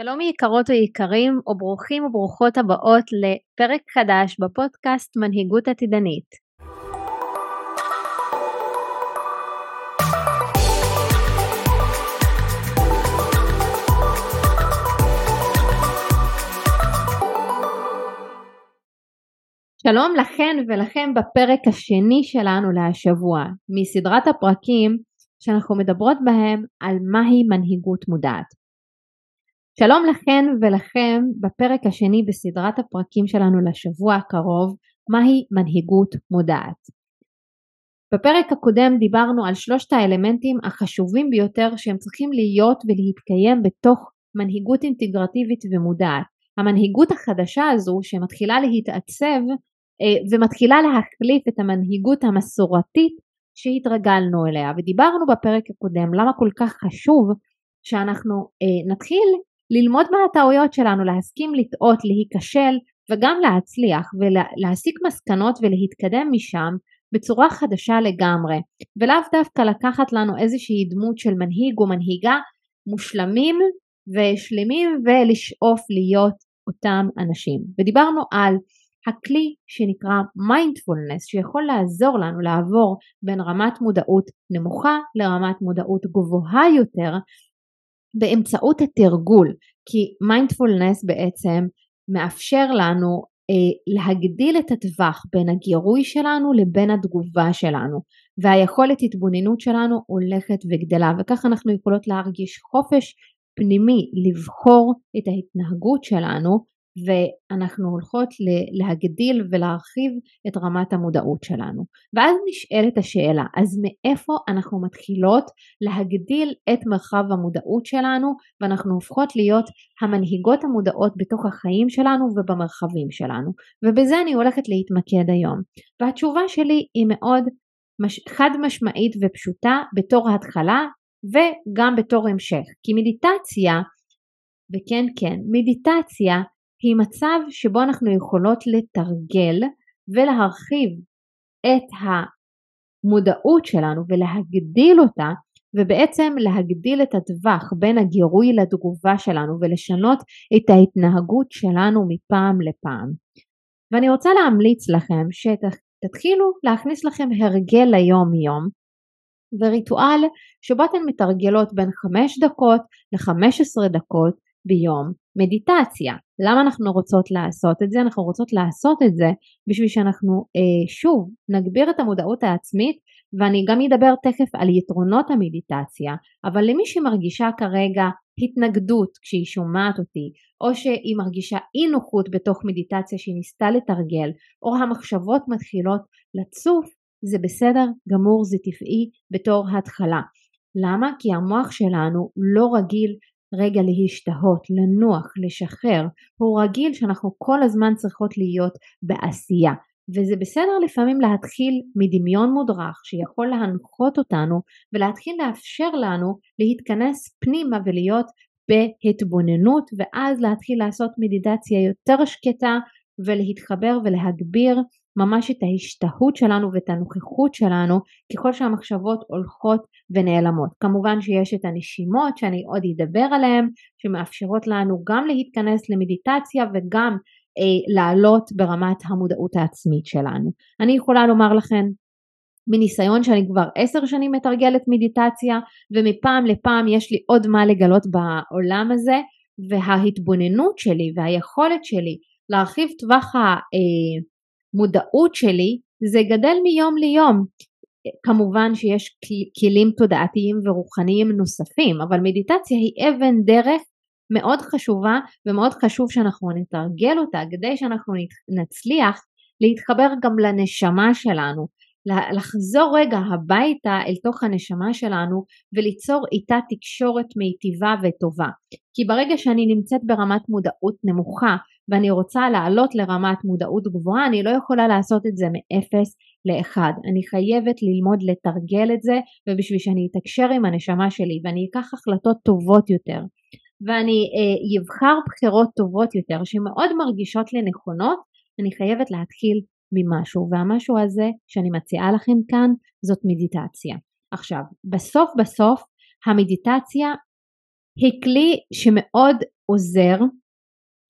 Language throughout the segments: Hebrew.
שלום יקרות ויקרים וברוכים וברוכות הבאות לפרק חדש בפודקאסט מנהיגות עתידנית. שלום לכן ולכם בפרק השני שלנו להשבוע מסדרת הפרקים שאנחנו מדברות בהם על מהי מנהיגות מודעת. שלום לכן ולכם בפרק השני בסדרת הפרקים שלנו לשבוע הקרוב, מהי מנהיגות מודעת. בפרק הקודם דיברנו על שלושת האלמנטים החשובים ביותר שהם צריכים להיות ולהתקיים בתוך מנהיגות אינטגרטיבית ומודעת. המנהיגות החדשה הזו שמתחילה להתעצב אה, ומתחילה להחליף את המנהיגות המסורתית שהתרגלנו אליה ודיברנו בפרק הקודם למה כל כך חשוב שאנחנו אה, נתחיל ללמוד מהטעויות שלנו, להסכים לטעות, להיכשל וגם להצליח ולהסיק מסקנות ולהתקדם משם בצורה חדשה לגמרי. ולאו דווקא לקחת לנו איזושהי דמות של מנהיג או מנהיגה מושלמים ושלמים ולשאוף להיות אותם אנשים. ודיברנו על הכלי שנקרא מיינדפולנס שיכול לעזור לנו לעבור בין רמת מודעות נמוכה לרמת מודעות גבוהה יותר באמצעות התרגול כי מיינדפולנס בעצם מאפשר לנו אה, להגדיל את הטווח בין הגירוי שלנו לבין התגובה שלנו והיכולת התבוננות שלנו הולכת וגדלה וכך אנחנו יכולות להרגיש חופש פנימי לבחור את ההתנהגות שלנו ואנחנו הולכות להגדיל ולהרחיב את רמת המודעות שלנו. ואז נשאלת השאלה, אז מאיפה אנחנו מתחילות להגדיל את מרחב המודעות שלנו ואנחנו הופכות להיות המנהיגות המודעות בתוך החיים שלנו ובמרחבים שלנו. ובזה אני הולכת להתמקד היום. והתשובה שלי היא מאוד מש... חד משמעית ופשוטה בתור התחלה וגם בתור המשך. כי מדיטציה, וכן כן, מדיטציה היא מצב שבו אנחנו יכולות לתרגל ולהרחיב את המודעות שלנו ולהגדיל אותה ובעצם להגדיל את הטווח בין הגירוי לתגובה שלנו ולשנות את ההתנהגות שלנו מפעם לפעם. ואני רוצה להמליץ לכם שתתחילו להכניס לכם הרגל ליום יום וריטואל שבו אתן מתרגלות בין 5 דקות ל-15 דקות ביום מדיטציה. למה אנחנו רוצות לעשות את זה? אנחנו רוצות לעשות את זה בשביל שאנחנו אה, שוב נגביר את המודעות העצמית ואני גם אדבר תכף על יתרונות המדיטציה אבל למי שמרגישה כרגע התנגדות כשהיא שומעת אותי או שהיא מרגישה אי נוחות בתוך מדיטציה שהיא ניסתה לתרגל או המחשבות מתחילות לצוף זה בסדר גמור זה טבעי בתור התחלה למה? כי המוח שלנו לא רגיל רגע להשתהות, לנוח, לשחרר, הוא רגיל שאנחנו כל הזמן צריכות להיות בעשייה. וזה בסדר לפעמים להתחיל מדמיון מודרך שיכול להנחות אותנו ולהתחיל לאפשר לנו להתכנס פנימה ולהיות בהתבוננות ואז להתחיל לעשות מדיטציה יותר שקטה ולהתחבר ולהגביר ממש את ההשתהות שלנו ואת הנוכחות שלנו ככל שהמחשבות הולכות ונעלמות. כמובן שיש את הנשימות שאני עוד אדבר עליהן שמאפשרות לנו גם להתכנס למדיטציה וגם אה, לעלות ברמת המודעות העצמית שלנו. אני יכולה לומר לכם מניסיון שאני כבר עשר שנים מתרגלת מדיטציה ומפעם לפעם יש לי עוד מה לגלות בעולם הזה וההתבוננות שלי והיכולת שלי להרחיב טווח המודעות שלי זה גדל מיום ליום. כמובן שיש כלים תודעתיים ורוחניים נוספים אבל מדיטציה היא אבן דרך מאוד חשובה ומאוד חשוב שאנחנו נתרגל אותה כדי שאנחנו נצליח להתחבר גם לנשמה שלנו לחזור רגע הביתה אל תוך הנשמה שלנו וליצור איתה תקשורת מיטיבה וטובה כי ברגע שאני נמצאת ברמת מודעות נמוכה ואני רוצה לעלות לרמת מודעות גבוהה אני לא יכולה לעשות את זה מאפס לאחד. אני חייבת ללמוד לתרגל את זה ובשביל שאני אתקשר עם הנשמה שלי ואני אקח החלטות טובות יותר. ואני אבחר אה, בחירות טובות יותר שמאוד מרגישות לי נכונות אני חייבת להתחיל ממשהו. והמשהו הזה שאני מציעה לכם כאן זאת מדיטציה. עכשיו בסוף בסוף המדיטציה היא כלי שמאוד עוזר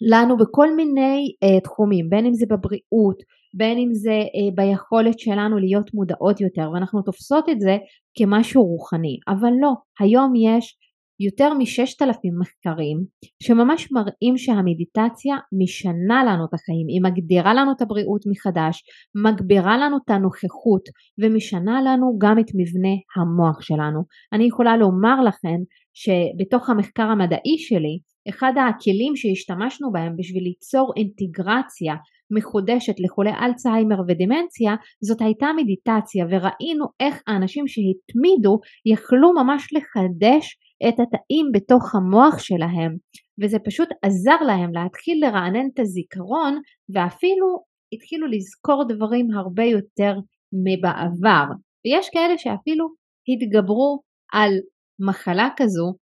לנו בכל מיני uh, תחומים, בין אם זה בבריאות, בין אם זה uh, ביכולת שלנו להיות מודעות יותר, ואנחנו תופסות את זה כמשהו רוחני, אבל לא, היום יש יותר מששת אלפים מחקרים שממש מראים שהמדיטציה משנה לנו את החיים, היא מגדירה לנו את הבריאות מחדש, מגבירה לנו את הנוכחות ומשנה לנו גם את מבנה המוח שלנו. אני יכולה לומר לכם שבתוך המחקר המדעי שלי אחד הכלים שהשתמשנו בהם בשביל ליצור אינטגרציה מחודשת לחולי אלצהיימר ודמנציה זאת הייתה מדיטציה וראינו איך האנשים שהתמידו יכלו ממש לחדש את התאים בתוך המוח שלהם. וזה פשוט עזר להם להתחיל לרענן את הזיכרון ואפילו התחילו לזכור דברים הרבה יותר מבעבר. ויש כאלה שאפילו התגברו על מחלה כזו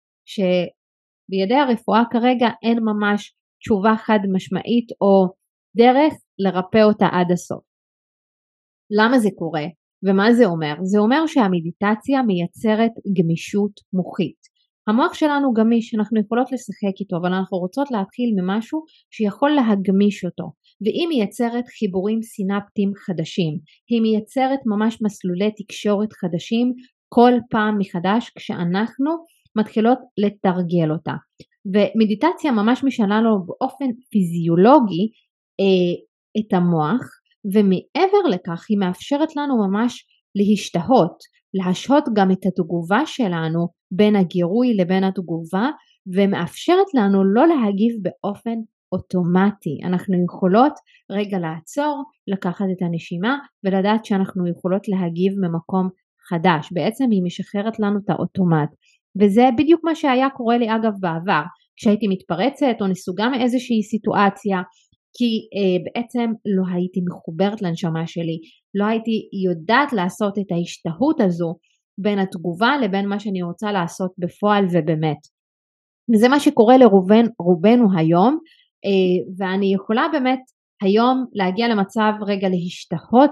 שבידי הרפואה כרגע אין ממש תשובה חד משמעית או דרך לרפא אותה עד הסוף. למה זה קורה ומה זה אומר? זה אומר שהמדיטציה מייצרת גמישות מוחית. המוח שלנו גמיש, אנחנו יכולות לשחק איתו, אבל אנחנו רוצות להתחיל ממשהו שיכול להגמיש אותו, והיא מייצרת חיבורים סינפטיים חדשים, היא מייצרת ממש מסלולי תקשורת חדשים כל פעם מחדש כשאנחנו מתחילות לתרגל אותה. ומדיטציה ממש משנה לנו באופן פיזיולוגי אה, את המוח, ומעבר לכך היא מאפשרת לנו ממש להשתהות, להשהות גם את התגובה שלנו בין הגירוי לבין התגובה ומאפשרת לנו לא להגיב באופן אוטומטי. אנחנו יכולות רגע לעצור, לקחת את הנשימה ולדעת שאנחנו יכולות להגיב ממקום חדש. בעצם היא משחררת לנו את האוטומט. וזה בדיוק מה שהיה קורה לי אגב בעבר. כשהייתי מתפרצת או נסוגה מאיזושהי סיטואציה כי אה, בעצם לא הייתי מחוברת לנשמה שלי, לא הייתי יודעת לעשות את ההשתהות הזו בין התגובה לבין מה שאני רוצה לעשות בפועל ובאמת. וזה מה שקורה לרובנו היום, אה, ואני יכולה באמת היום להגיע למצב רגע להשתהות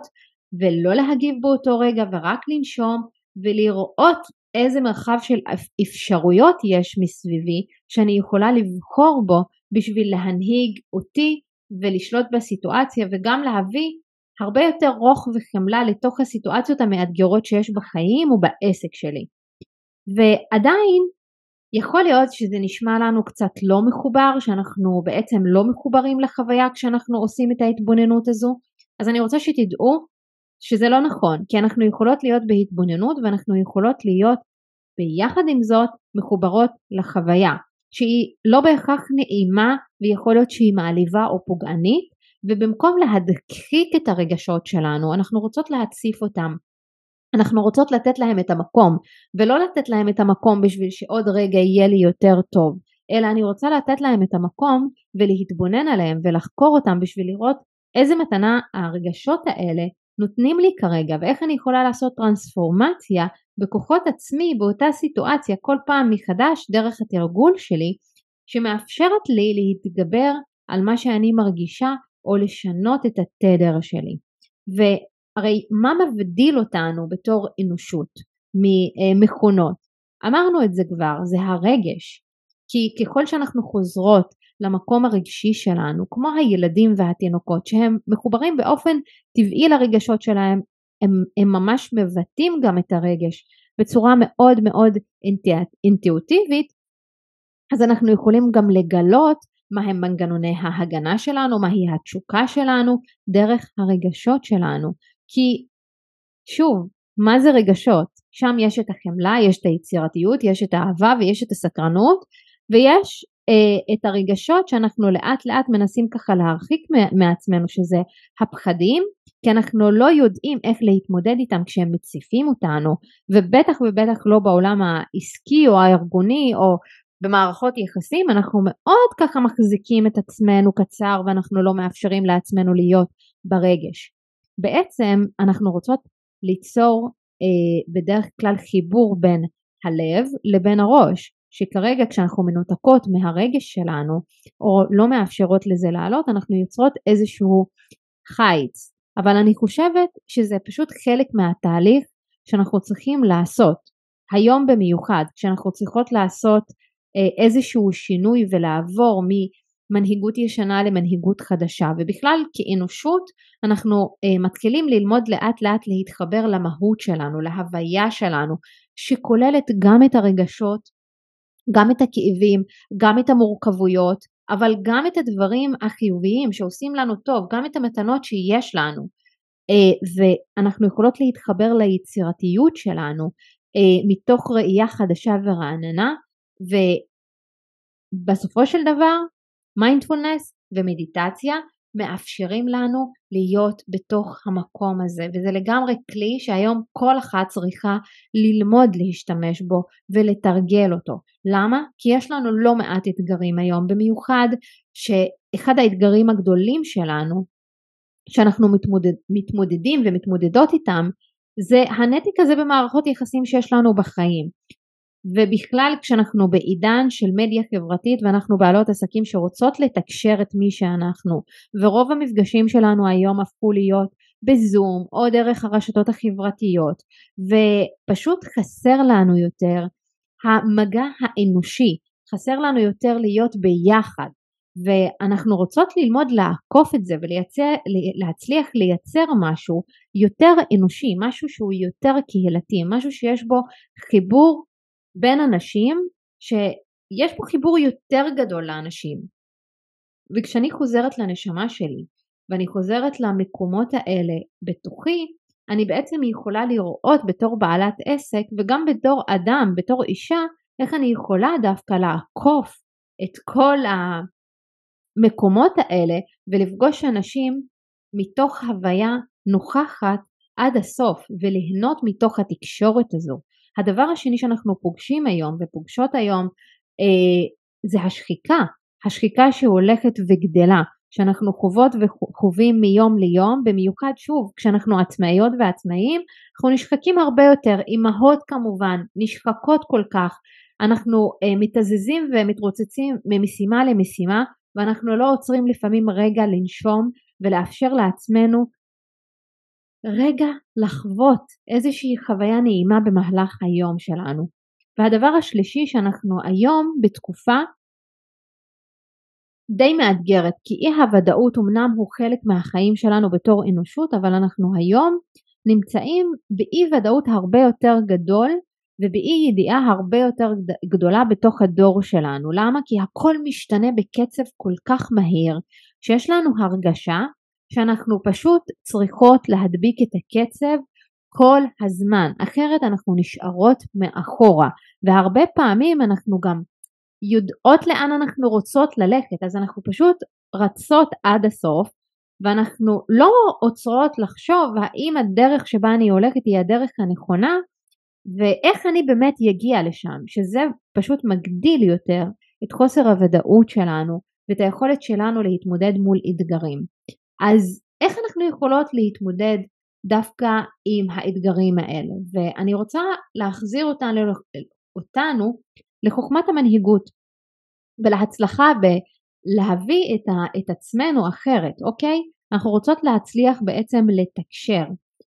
ולא להגיב באותו רגע ורק לנשום ולראות איזה מרחב של אפשרויות יש מסביבי שאני יכולה לבחור בו בשביל להנהיג אותי ולשלוט בסיטואציה וגם להביא הרבה יותר רוך וחמלה לתוך הסיטואציות המאתגרות שיש בחיים ובעסק שלי. ועדיין יכול להיות שזה נשמע לנו קצת לא מחובר, שאנחנו בעצם לא מחוברים לחוויה כשאנחנו עושים את ההתבוננות הזו, אז אני רוצה שתדעו שזה לא נכון, כי אנחנו יכולות להיות בהתבוננות ואנחנו יכולות להיות ביחד עם זאת מחוברות לחוויה. שהיא לא בהכרח נעימה ויכול להיות שהיא מעליבה או פוגענית ובמקום להדחיק את הרגשות שלנו אנחנו רוצות להציף אותם אנחנו רוצות לתת להם את המקום ולא לתת להם את המקום בשביל שעוד רגע יהיה לי יותר טוב אלא אני רוצה לתת להם את המקום ולהתבונן עליהם ולחקור אותם בשביל לראות איזה מתנה הרגשות האלה נותנים לי כרגע ואיך אני יכולה לעשות טרנספורמציה בכוחות עצמי באותה סיטואציה כל פעם מחדש דרך התרגול שלי שמאפשרת לי להתגבר על מה שאני מרגישה או לשנות את התדר שלי. והרי מה מבדיל אותנו בתור אנושות ממכונות? אמרנו את זה כבר, זה הרגש. כי ככל שאנחנו חוזרות למקום הרגשי שלנו, כמו הילדים והתינוקות שהם מחוברים באופן טבעי לרגשות שלהם, הם, הם ממש מבטאים גם את הרגש בצורה מאוד מאוד אינטואיטיבית, אז אנחנו יכולים גם לגלות מהם מנגנוני ההגנה שלנו, מהי התשוקה שלנו, דרך הרגשות שלנו. כי שוב, מה זה רגשות? שם יש את החמלה, יש את היצירתיות, יש את האהבה ויש את הסקרנות, ויש את הרגשות שאנחנו לאט לאט מנסים ככה להרחיק מעצמנו שזה הפחדים כי אנחנו לא יודעים איך להתמודד איתם כשהם מציפים אותנו ובטח ובטח לא בעולם העסקי או הארגוני או במערכות יחסים אנחנו מאוד ככה מחזיקים את עצמנו קצר ואנחנו לא מאפשרים לעצמנו להיות ברגש. בעצם אנחנו רוצות ליצור אה, בדרך כלל חיבור בין הלב לבין הראש שכרגע כשאנחנו מנותקות מהרגש שלנו או לא מאפשרות לזה לעלות אנחנו יוצרות איזשהו חיץ. אבל אני חושבת שזה פשוט חלק מהתהליך שאנחנו צריכים לעשות. היום במיוחד כשאנחנו צריכות לעשות אה, איזשהו שינוי ולעבור ממנהיגות ישנה למנהיגות חדשה. ובכלל כאנושות אנחנו אה, מתחילים ללמוד לאט לאט להתחבר למהות שלנו, להוויה שלנו שכוללת גם את הרגשות, גם את הכאבים, גם את המורכבויות אבל גם את הדברים החיוביים שעושים לנו טוב, גם את המתנות שיש לנו. אה, ואנחנו יכולות להתחבר ליצירתיות שלנו אה, מתוך ראייה חדשה ורעננה ובסופו של דבר מיינדפולנס ומדיטציה מאפשרים לנו להיות בתוך המקום הזה וזה לגמרי כלי שהיום כל אחת צריכה ללמוד להשתמש בו ולתרגל אותו. למה? כי יש לנו לא מעט אתגרים היום במיוחד שאחד האתגרים הגדולים שלנו שאנחנו מתמודד, מתמודדים ומתמודדות איתם זה הנתיק הזה במערכות יחסים שיש לנו בחיים ובכלל כשאנחנו בעידן של מדיה חברתית ואנחנו בעלות עסקים שרוצות לתקשר את מי שאנחנו ורוב המפגשים שלנו היום הפכו להיות בזום או דרך הרשתות החברתיות ופשוט חסר לנו יותר המגע האנושי, חסר לנו יותר להיות ביחד ואנחנו רוצות ללמוד לעקוף את זה ולהצליח לייצר משהו יותר אנושי, משהו שהוא יותר קהילתי, משהו שיש בו חיבור בין אנשים, שיש פה חיבור יותר גדול לאנשים. וכשאני חוזרת לנשמה שלי ואני חוזרת למקומות האלה בתוכי, אני בעצם יכולה לראות בתור בעלת עסק וגם בתור אדם, בתור אישה, איך אני יכולה דווקא לעקוף את כל המקומות האלה ולפגוש אנשים מתוך הוויה נוכחת עד הסוף וליהנות מתוך התקשורת הזו. הדבר השני שאנחנו פוגשים היום ופוגשות היום אה, זה השחיקה, השחיקה שהולכת וגדלה, שאנחנו חוות וחווים מיום ליום, במיוחד שוב כשאנחנו עצמאיות ועצמאים, אנחנו נשחקים הרבה יותר, אימהות כמובן נשחקות כל כך, אנחנו אה, מתזזים ומתרוצצים ממשימה למשימה ואנחנו לא עוצרים לפעמים רגע לנשום ולאפשר לעצמנו רגע לחוות איזושהי חוויה נעימה במהלך היום שלנו. והדבר השלישי שאנחנו היום בתקופה די מאתגרת כי אי הוודאות אמנם הוא חלק מהחיים שלנו בתור אנושות אבל אנחנו היום נמצאים באי ודאות הרבה יותר גדול ובאי ידיעה הרבה יותר גדולה בתוך הדור שלנו. למה? כי הכל משתנה בקצב כל כך מהיר שיש לנו הרגשה שאנחנו פשוט צריכות להדביק את הקצב כל הזמן, אחרת אנחנו נשארות מאחורה והרבה פעמים אנחנו גם יודעות לאן אנחנו רוצות ללכת אז אנחנו פשוט רצות עד הסוף ואנחנו לא עוצרות לחשוב האם הדרך שבה אני הולכת היא הדרך הנכונה ואיך אני באמת אגיע לשם שזה פשוט מגדיל יותר את חוסר הוודאות שלנו ואת היכולת שלנו להתמודד מול אתגרים. אז איך אנחנו יכולות להתמודד דווקא עם האתגרים האלה ואני רוצה להחזיר אותנו, אותנו לחוכמת המנהיגות ולהצלחה בלהביא את, ה, את עצמנו אחרת, אוקיי? אנחנו רוצות להצליח בעצם לתקשר,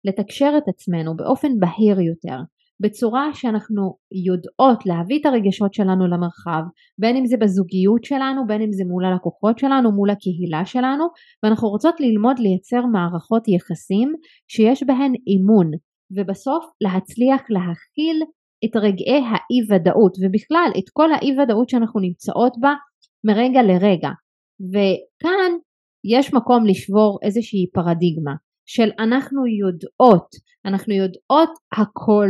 לתקשר את עצמנו באופן בהיר יותר, בצורה שאנחנו יודעות להביא את הרגשות שלנו למרחב, בין אם זה בזוגיות שלנו, בין אם זה מול הלקוחות שלנו, מול הקהילה שלנו, ואנחנו רוצות ללמוד לייצר מערכות יחסים שיש בהן אימון, ובסוף להצליח להכיל את רגעי האי ודאות, ובכלל את כל האי ודאות שאנחנו נמצאות בה מרגע לרגע. וכאן יש מקום לשבור איזושהי פרדיגמה של אנחנו יודעות, אנחנו יודעות הכל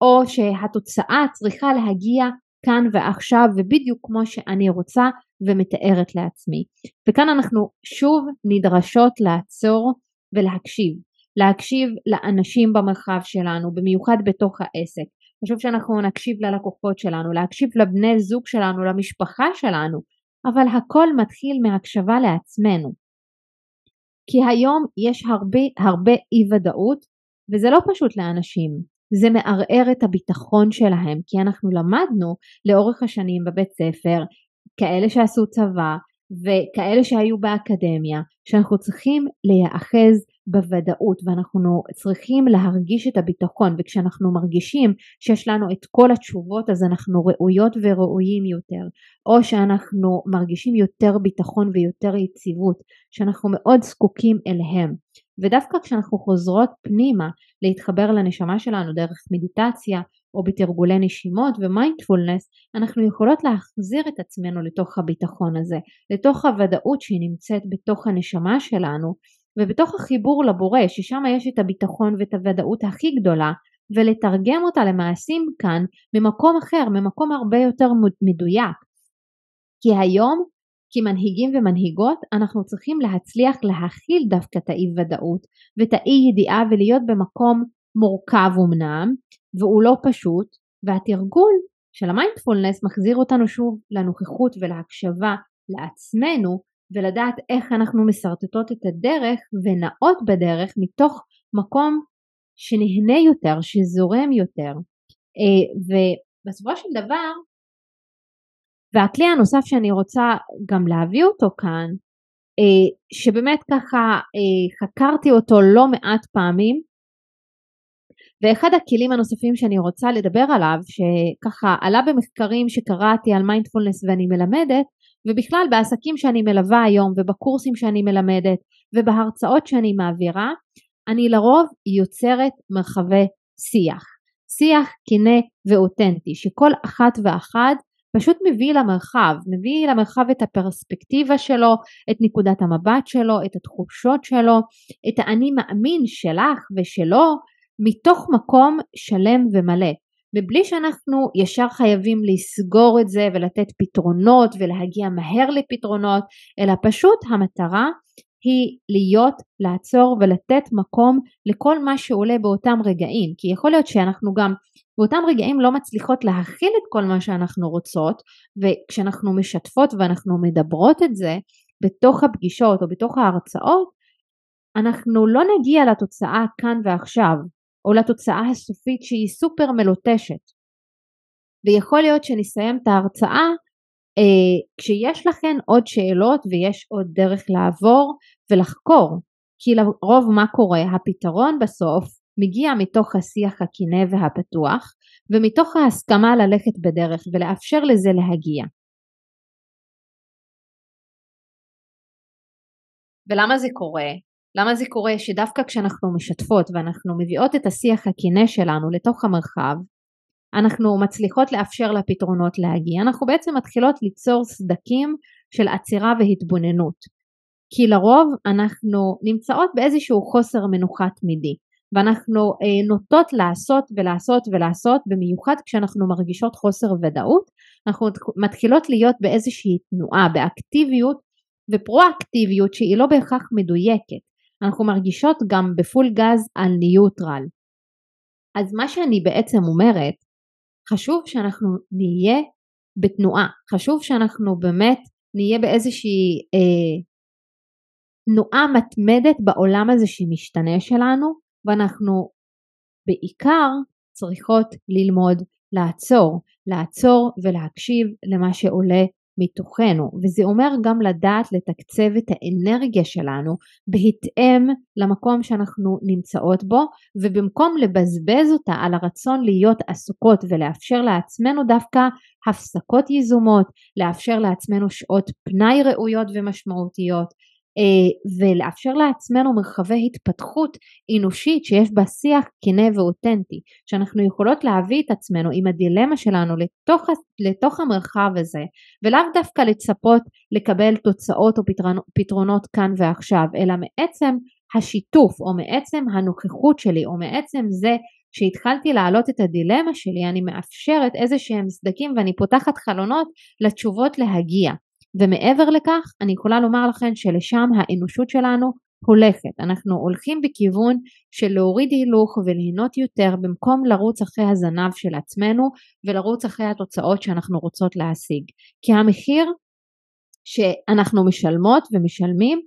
או שהתוצאה צריכה להגיע כאן ועכשיו ובדיוק כמו שאני רוצה ומתארת לעצמי. וכאן אנחנו שוב נדרשות לעצור ולהקשיב. להקשיב לאנשים במרחב שלנו, במיוחד בתוך העסק. חשוב שאנחנו נקשיב ללקוחות שלנו, להקשיב לבני זוג שלנו, למשפחה שלנו, אבל הכל מתחיל מהקשבה לעצמנו. כי היום יש הרבה הרבה אי ודאות וזה לא פשוט לאנשים. זה מערער את הביטחון שלהם כי אנחנו למדנו לאורך השנים בבית ספר כאלה שעשו צבא וכאלה שהיו באקדמיה שאנחנו צריכים להיאחז בוודאות ואנחנו צריכים להרגיש את הביטחון וכשאנחנו מרגישים שיש לנו את כל התשובות אז אנחנו ראויות וראויים יותר. או שאנחנו מרגישים יותר ביטחון ויותר יציבות שאנחנו מאוד זקוקים אליהם ודווקא כשאנחנו חוזרות פנימה להתחבר לנשמה שלנו דרך מדיטציה או בתרגולי נשימות ומיינדפולנס אנחנו יכולות להחזיר את עצמנו לתוך הביטחון הזה לתוך הוודאות שהיא נמצאת בתוך הנשמה שלנו ובתוך החיבור לבורא ששם יש את הביטחון ואת הוודאות הכי גדולה ולתרגם אותה למעשים כאן ממקום אחר, ממקום הרבה יותר מדויק. כי היום כמנהיגים ומנהיגות אנחנו צריכים להצליח להכיל דווקא את האי ודאות ואת האי ידיעה ולהיות במקום מורכב אמנם והוא לא פשוט והתרגול של המיינדפולנס מחזיר אותנו שוב לנוכחות ולהקשבה לעצמנו ולדעת איך אנחנו משרטטות את הדרך ונעות בדרך מתוך מקום שנהנה יותר, שזורם יותר. אה, ובסופו של דבר, והכלי הנוסף שאני רוצה גם להביא אותו כאן, אה, שבאמת ככה אה, חקרתי אותו לא מעט פעמים, ואחד הכלים הנוספים שאני רוצה לדבר עליו, שככה עלה במחקרים שקראתי על מיינדפולנס ואני מלמדת, ובכלל בעסקים שאני מלווה היום ובקורסים שאני מלמדת ובהרצאות שאני מעבירה, אני לרוב יוצרת מרחבי שיח. שיח כנה ואותנטי, שכל אחת ואחד פשוט מביא למרחב, מביא למרחב את הפרספקטיבה שלו, את נקודת המבט שלו, את התחושות שלו, את האני מאמין שלך ושלו, מתוך מקום שלם ומלא. מבלי שאנחנו ישר חייבים לסגור את זה ולתת פתרונות ולהגיע מהר לפתרונות, אלא פשוט המטרה היא להיות, לעצור ולתת מקום לכל מה שעולה באותם רגעים, כי יכול להיות שאנחנו גם באותם רגעים לא מצליחות להכיל את כל מה שאנחנו רוצות, וכשאנחנו משתפות ואנחנו מדברות את זה בתוך הפגישות או בתוך ההרצאות, אנחנו לא נגיע לתוצאה כאן ועכשיו, או לתוצאה הסופית שהיא סופר מלוטשת. ויכול להיות שנסיים את ההרצאה אה, כשיש לכן עוד שאלות ויש עוד דרך לעבור ולחקור, כי לרוב מה קורה? הפתרון בסוף מגיע מתוך השיח הכנה והפתוח ומתוך ההסכמה ללכת בדרך ולאפשר לזה להגיע. ולמה זה קורה? למה זה קורה שדווקא כשאנחנו משתפות ואנחנו מביאות את השיח הכנה שלנו לתוך המרחב, אנחנו מצליחות לאפשר לפתרונות להגיע, אנחנו בעצם מתחילות ליצור סדקים של עצירה והתבוננות. כי לרוב אנחנו נמצאות באיזשהו חוסר מנוחה תמידי, ואנחנו אה, נוטות לעשות ולעשות ולעשות, במיוחד כשאנחנו מרגישות חוסר ודאות, אנחנו מתחילות להיות באיזושהי תנועה, באקטיביות ופרואקטיביות שהיא לא בהכרח מדויקת. אנחנו מרגישות גם בפול גז על ניוטרל. אז מה שאני בעצם אומרת, חשוב שאנחנו נהיה בתנועה, חשוב שאנחנו באמת נהיה באיזושהי אה, תנועה מתמדת בעולם הזה שמשתנה שלנו, ואנחנו בעיקר צריכות ללמוד לעצור, לעצור ולהקשיב למה שעולה מתוכנו. וזה אומר גם לדעת לתקצב את האנרגיה שלנו בהתאם למקום שאנחנו נמצאות בו ובמקום לבזבז אותה על הרצון להיות עסוקות ולאפשר לעצמנו דווקא הפסקות יזומות, לאפשר לעצמנו שעות פנאי ראויות ומשמעותיות ולאפשר לעצמנו מרחבי התפתחות אנושית שיש בה שיח כנה ואותנטי, שאנחנו יכולות להביא את עצמנו עם הדילמה שלנו לתוך, לתוך המרחב הזה, ולאו דווקא לצפות לקבל תוצאות או פתרונות כאן ועכשיו, אלא מעצם השיתוף או מעצם הנוכחות שלי או מעצם זה שהתחלתי להעלות את הדילמה שלי אני מאפשרת איזה שהם סדקים ואני פותחת חלונות לתשובות להגיע ומעבר לכך אני יכולה לומר לכם שלשם האנושות שלנו הולכת. אנחנו הולכים בכיוון של להוריד הילוך וליהנות יותר במקום לרוץ אחרי הזנב של עצמנו ולרוץ אחרי התוצאות שאנחנו רוצות להשיג. כי המחיר שאנחנו משלמות ומשלמים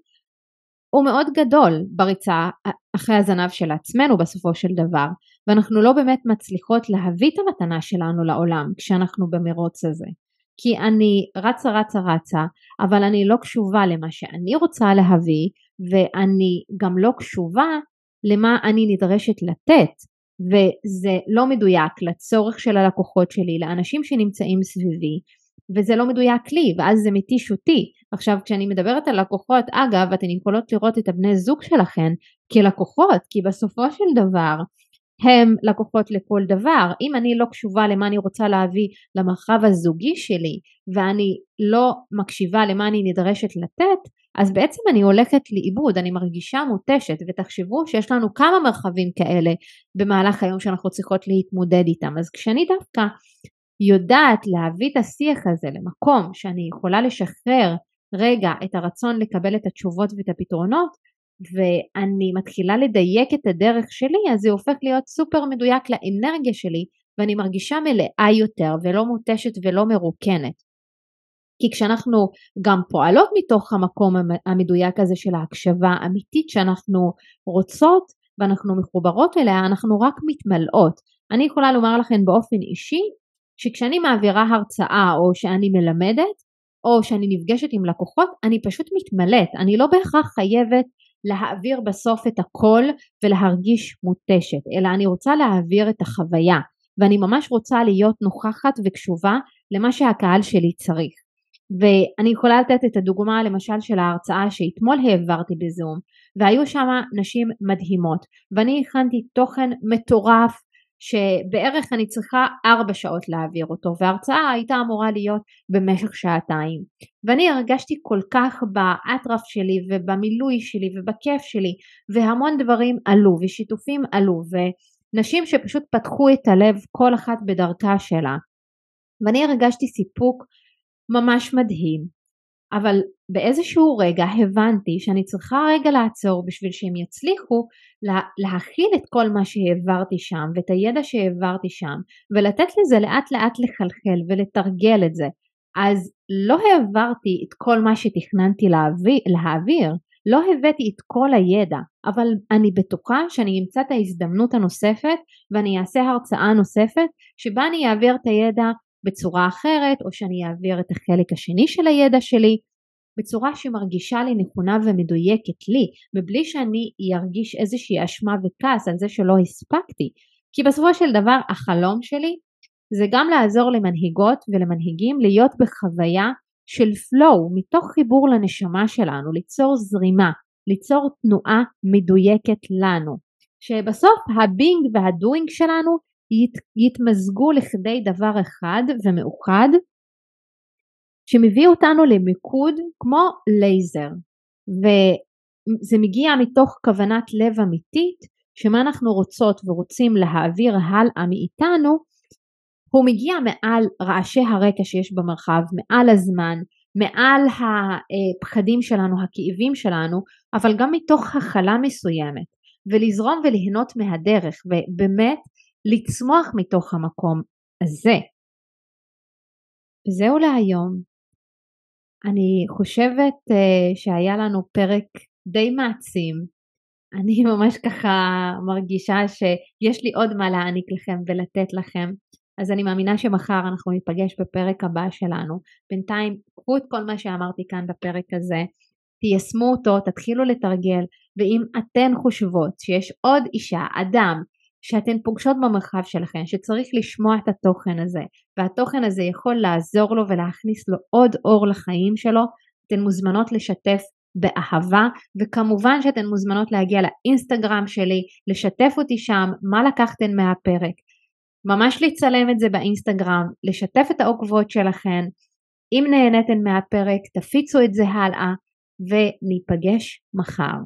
הוא מאוד גדול בריצה אחרי הזנב של עצמנו בסופו של דבר ואנחנו לא באמת מצליחות להביא את המתנה שלנו לעולם כשאנחנו במרוץ הזה. כי אני רצה רצה רצה אבל אני לא קשובה למה שאני רוצה להביא ואני גם לא קשובה למה אני נדרשת לתת וזה לא מדויק לצורך של הלקוחות שלי, לאנשים שנמצאים סביבי וזה לא מדויק לי ואז זה מתיש אותי. עכשיו כשאני מדברת על לקוחות, אגב אתן יכולות לראות את הבני זוג שלכן כלקוחות כי בסופו של דבר הם לקוחות לכל דבר. אם אני לא קשובה למה אני רוצה להביא למרחב הזוגי שלי ואני לא מקשיבה למה אני נדרשת לתת, אז בעצם אני הולכת לאיבוד, אני מרגישה מותשת ותחשבו שיש לנו כמה מרחבים כאלה במהלך היום שאנחנו צריכות להתמודד איתם. אז כשאני דווקא יודעת להביא את השיח הזה למקום שאני יכולה לשחרר רגע את הרצון לקבל את התשובות ואת הפתרונות ואני מתחילה לדייק את הדרך שלי אז זה הופך להיות סופר מדויק לאנרגיה שלי ואני מרגישה מלאה יותר ולא מותשת ולא מרוקנת. כי כשאנחנו גם פועלות מתוך המקום המדויק הזה של ההקשבה האמיתית שאנחנו רוצות ואנחנו מחוברות אליה אנחנו רק מתמלאות. אני יכולה לומר לכם באופן אישי שכשאני מעבירה הרצאה או שאני מלמדת או שאני נפגשת עם לקוחות אני פשוט מתמלאת, אני לא בהכרח חייבת להעביר בסוף את הכל ולהרגיש מותשת, אלא אני רוצה להעביר את החוויה ואני ממש רוצה להיות נוכחת וקשובה למה שהקהל שלי צריך. ואני יכולה לתת את הדוגמה למשל של ההרצאה שאתמול העברתי בזום והיו שם נשים מדהימות ואני הכנתי תוכן מטורף שבערך אני צריכה ארבע שעות להעביר אותו וההרצאה הייתה אמורה להיות במשך שעתיים. ואני הרגשתי כל כך באטרף שלי ובמילוי שלי ובכיף שלי והמון דברים עלו ושיתופים עלו ונשים שפשוט פתחו את הלב כל אחת בדרכה שלה. ואני הרגשתי סיפוק ממש מדהים אבל באיזשהו רגע הבנתי שאני צריכה רגע לעצור בשביל שהם יצליחו לה, להכיל את כל מה שהעברתי שם ואת הידע שהעברתי שם ולתת לזה לאט לאט לחלחל ולתרגל את זה. אז לא העברתי את כל מה שתכננתי להעביר, להעביר לא הבאתי את כל הידע, אבל אני בטוחה שאני אמצא את ההזדמנות הנוספת ואני אעשה הרצאה נוספת שבה אני אעביר את הידע בצורה אחרת או שאני אעביר את החלק השני של הידע שלי בצורה שמרגישה לי נכונה ומדויקת לי מבלי שאני ארגיש איזושהי אשמה וכעס על זה שלא הספקתי. כי בסופו של דבר החלום שלי זה גם לעזור למנהיגות ולמנהיגים להיות בחוויה של flow מתוך חיבור לנשמה שלנו ליצור זרימה ליצור תנועה מדויקת לנו. שבסוף הבינג והדוינג שלנו ית, יתמזגו לכדי דבר אחד ומאוחד שמביא אותנו למיקוד כמו לייזר. וזה מגיע מתוך כוונת לב אמיתית שמה אנחנו רוצות ורוצים להעביר הלאה מאיתנו הוא מגיע מעל רעשי הרקע שיש במרחב, מעל הזמן, מעל הפחדים שלנו, הכאבים שלנו, אבל גם מתוך הכלה מסוימת. ולזרום וליהנות מהדרך ובאמת לצמוח מתוך המקום הזה. וזהו להיום. אני חושבת uh, שהיה לנו פרק די מעצים. אני ממש ככה מרגישה שיש לי עוד מה להעניק לכם ולתת לכם. אז אני מאמינה שמחר אנחנו ניפגש בפרק הבא שלנו. בינתיים קחו את כל מה שאמרתי כאן בפרק הזה, תיישמו אותו, תתחילו לתרגל, ואם אתן חושבות שיש עוד אישה, אדם, שאתן פוגשות במרחב שלכם, שצריך לשמוע את התוכן הזה, והתוכן הזה יכול לעזור לו ולהכניס לו עוד אור לחיים שלו, אתן מוזמנות לשתף באהבה, וכמובן שאתן מוזמנות להגיע לאינסטגרם שלי, לשתף אותי שם מה לקחתן מהפרק, ממש לצלם את זה באינסטגרם, לשתף את העוקבות שלכן, אם נהניתן מהפרק תפיצו את זה הלאה וניפגש מחר.